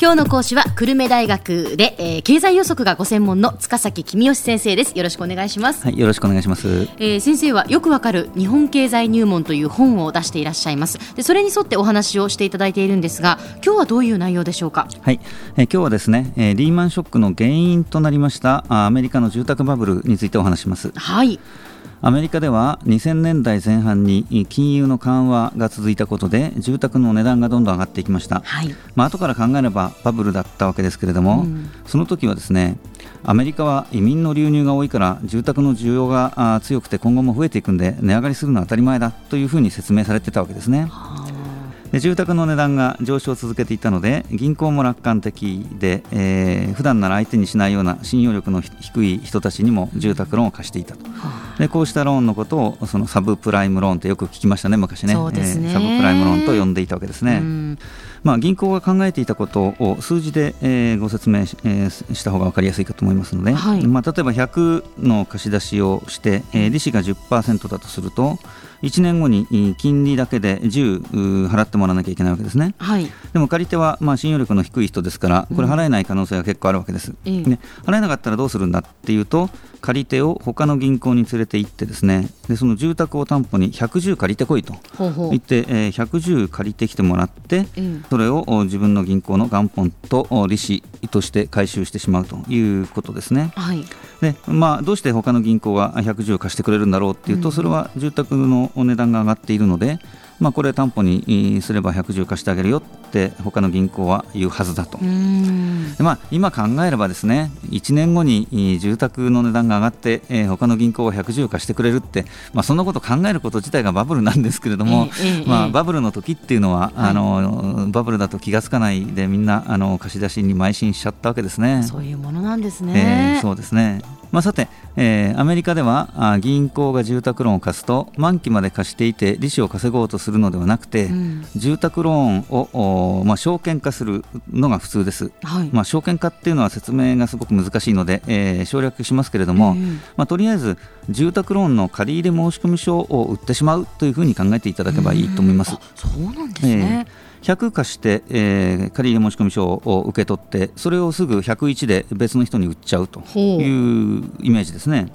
今日の講師は久留米大学で、えー、経済予測がご専門の塚崎君吉先生です。よろしくお願いします。はいよろしくお願いします、えー、先生はよくわかる日本経済入門という本を出していらっしゃいます。でそれに沿ってお話をしていただいているんですが今日はどういう内容でしょうか？はい、えー、今日はですね、えー、リーマンショックの原因となりましたアメリカの住宅バブルについてお話します。はいアメリカでは2000年代前半に金融の緩和が続いたことで住宅の値段がどんどん上がっていきました、はい、まあ後から考えればバブルだったわけですけれども、うん、その時はですねアメリカは移民の流入が多いから住宅の需要が強くて今後も増えていくんで値上がりするのは当たり前だというふうに説明されてたわけですね。で住宅の値段が上昇を続けていたので銀行も楽観的で、えー、普段なら相手にしないような信用力の低い人たちにも住宅ローンを貸していたと、でこうしたローンのことをそのサブプライムローンってよく聞きましたね。昔ね。ね、え。ー、サブプライムローンと呼んでいたわけですね。まあ、銀行が考えていたことを数字で、えー、ご説明し,、えー、した方が分かりやすいかと思いますので、はい、まあ、例えば100の貸し出しをして、えー、利子が10%だとすると1年後に金利だけで10払ってもらわなきゃいけないわけですね、はい、でも借り手はまあ信用力の低い人ですからこれ払えない可能性が結構あるわけです、うん、で払えなかったらどうするんだっていうと借り手を他の銀行に連れて行ってですね。でその住宅を担保に110借りてこいと言って、えー、110借りてきてもらって、うん、それを自分の銀行の元本と利子として回収してしまうということですね。はい、でまあ、どうして他の銀行が110貸してくれるんだろうっていうと、それは住宅の値段が上がっているので、まあ、これ担保にすれば110貸してあげるよって他の銀行は言うはずだと。で、まあ、今考えればですね1年後に住宅の値段が上がって、えー、他の銀行は110貸してくれるって、まあ、そんなこと考えること自体がバブルなんですけれども、えー、まあ、バブルの時っていうのは、あのバブルだと気が付かないでみんなあの貸し出しに邁進しちゃったわけですね。そういうものなんですね、えー、そうですねまあ、さて、えー、アメリカではあ銀行が住宅ローンを貸すと満期まで貸していて利子を稼ごうとするのではなくて、うん、住宅ローンを、まあ、証券化するのが普通です、はい、まあ、証券化っていうのは説明がすごく難しいので、えー、省略しますけれども、うん、まあ、とりあえず住宅ローンの借入申込書を売ってしまうというふうに考えていただけばいいと思います。そうなんですね、えー100貸して、えー、借入申込書を受け取ってそれをすぐ101で別の人に売っちゃうというイメージですね。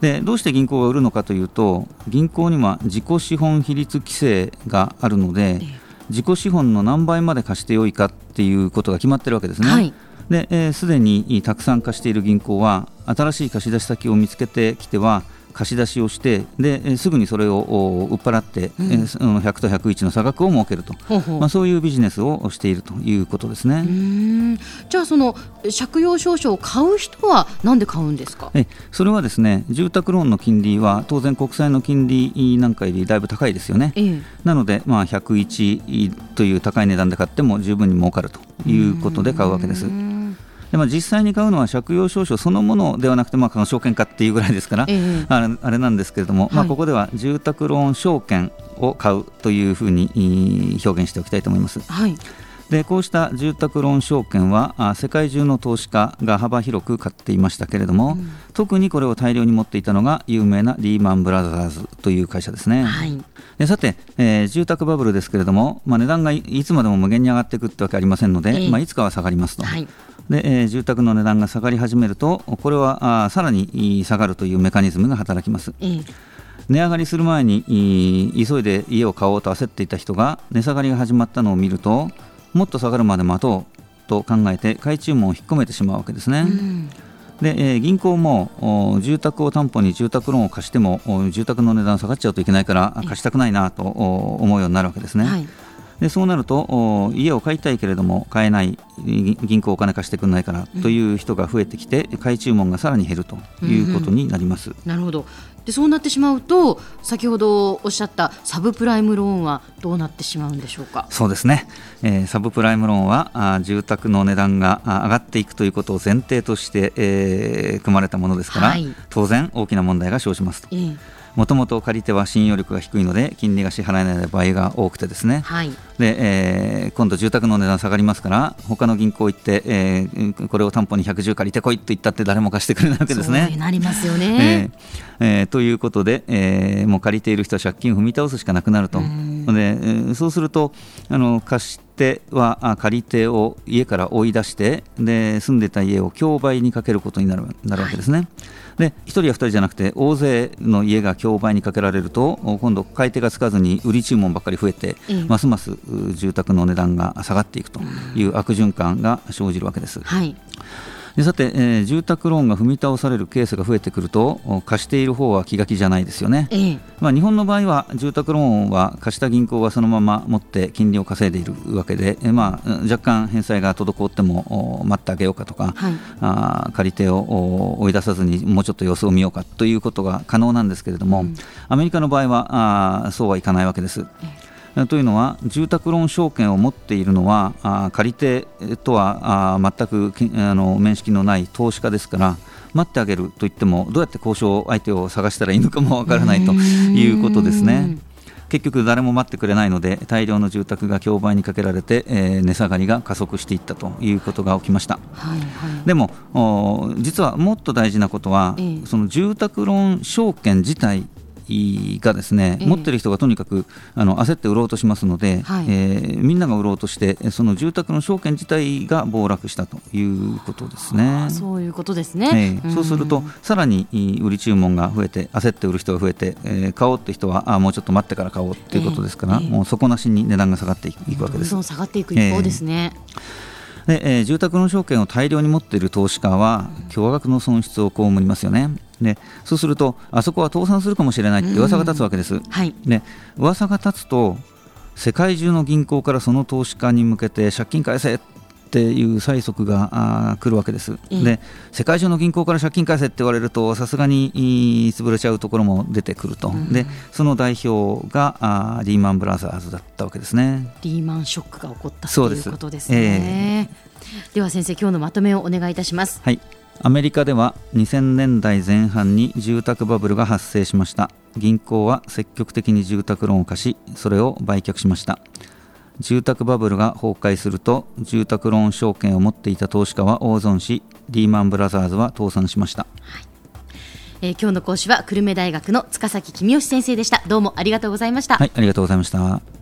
でどうして銀行が売るのかというと銀行には自己資本比率規制があるので、自己資本の何倍まで貸してよいかっていうことが決まってるわけですね。はいで、えー、すでにたくさん貸している銀行は新しい貸し出し先を見つけてきては貸し出しをしてですぐにそれを売っ払って、うん、100と101の差額を設けると。まあ、そういうビジネスをしているということですね。じゃあその借用証書を買う人はなんで買うんですか？えそれはですね住宅ローンの金利は当然国債の金利なんかよりだいぶ高いですよね、ええ、なので、まあ、101という高い値段で買っても十分に儲かるということで買うわけです。でまあ、実際に買うのは借用証書そのものではなくて、まあ、この証券化っていうぐらいですから、えー、あれあれなんですけれども、はい、まあ、ここでは住宅ローン証券を買うというふうに表現しておきたいと思います。はいでこうした住宅ローン証券は世界中の投資家が幅広く買っていましたけれども、うん、特にこれを大量に持っていたのが有名なリーマン・ブラザーズという会社ですね、はい、でさて、えー、住宅バブルですけれども、まあ、値段がいつまでも無限に上がっていくってわけありませんので、えー、まあ、いつかは下がりますと。はい。で、えー、住宅の値段が下がり始めるとこれはあさらに下がるというメカニズムが働きます。値上がりする前に急いで家を買おうと焦っていた人が値下がりが始まったのを見るともっと下がるまで待とうと考えて買い注文を引っ込めてしまうわけですね。うんで、えー、銀行も住宅を担保に住宅ローンを貸しても住宅の値段下がっちゃうといけないから貸したくないなと思うようになるわけですね。はいでそうなると家を買いたいけれども買えない銀行お金貸してくれないからという人が増えてきて、買い注文がさらに減るということになります。うんうん、なるほど。でそうなってしまうと先ほどおっしゃったサブプライムローンはどうなってしまうんでしょうか？そうですね、えー、サブプライムローンはあ住宅の値段が上がっていくということを前提として、えー、組まれたものですから、はい、当然大きな問題が生じますと。えーもともと借り手は信用力が低いので金利が支払えない場合が多くてですね、はい、でえー、今度住宅の値段下がりますから他の銀行行って、えー、これを担保に110借りてこいと言ったって誰も貸してくれないわけですね。なりますよね、えーえー、ということで、えー、もう借りている人は借金を踏み倒すしかなくなると。で、えー、そうするとあの貸して手は借り手を家から追い出してで住んでた家を競売にかけることになるなるわけですね。はいで1人や2人じゃなくて大勢の家が競売にかけられると今度買い手がつかずに売り注文ばっかり増えて、うん、ますます住宅の値段が下がっていくという悪循環が生じるわけです。はいでさて、えー、住宅ローンが踏み倒されるケースが増えてくると貸している方は気が気じゃないですよね、えー、まあ、日本の場合は住宅ローンは貸した銀行がそのまま持って金利を稼いでいるわけで、えー、まあ、若干返済が滞っても待ってあげようかとか、はい、あ借り手を追い出さずにもうちょっと様子を見ようかということが可能なんですけれども、うん、アメリカの場合はあそうはいかないわけです。えーというのは住宅ローン証券を持っているのはあ借り手とはあ全くあの面識のない投資家ですから待ってあげるといってもどうやって交渉相手を探したらいいのかもわからないということですね。結局誰も待ってくれないので大量の住宅が競売にかけられて、えー、値下がりが加速していったということが起きました、はいはい、でも実はもっと大事なことは、えー、その住宅ローン証券自体がですね、えー、持ってる人がとにかくあの焦って売ろうとしますので、はい、えー、みんなが売ろうとしてその住宅の証券自体が暴落したということですね。そういうことですね、えー、そうするとさらに売り注文が増えて焦って売る人が増えて、えー、買おうって人はあもうちょっと待ってから買おうっていうことですから、もう底なしに値段が下がっていくわけです。どんどん下がっていく一方ですね。でえー、住宅の証券を大量に持っている投資家は巨額の損失を被りますよね。でそうするとあそこは倒産するかもしれないって噂が立つわけです。はい、で噂が立つと世界中の銀行からその投資家に向けて借金返せっていう催促が来るわけです、で世界中の銀行から借金返せって言われるとさすがに潰れちゃうところも出てくると、うん、でその代表があリーマン・ブラザーズだったわけですね。リーマンショックが起こったということですね、えー、では先生今日のまとめをお願いいたします。はい。アメリカでは2000年代前半に住宅バブルが発生しました。銀行は積極的に住宅ローンを貸しそれを売却しました住宅バブルが崩壊すると住宅ローン証券を持っていた投資家は大損しリーマンブラザーズは倒産しました、はい。えー、今日の講師は久留米大学の塚崎公義先生でした。どうもありがとうございました。はいありがとうございました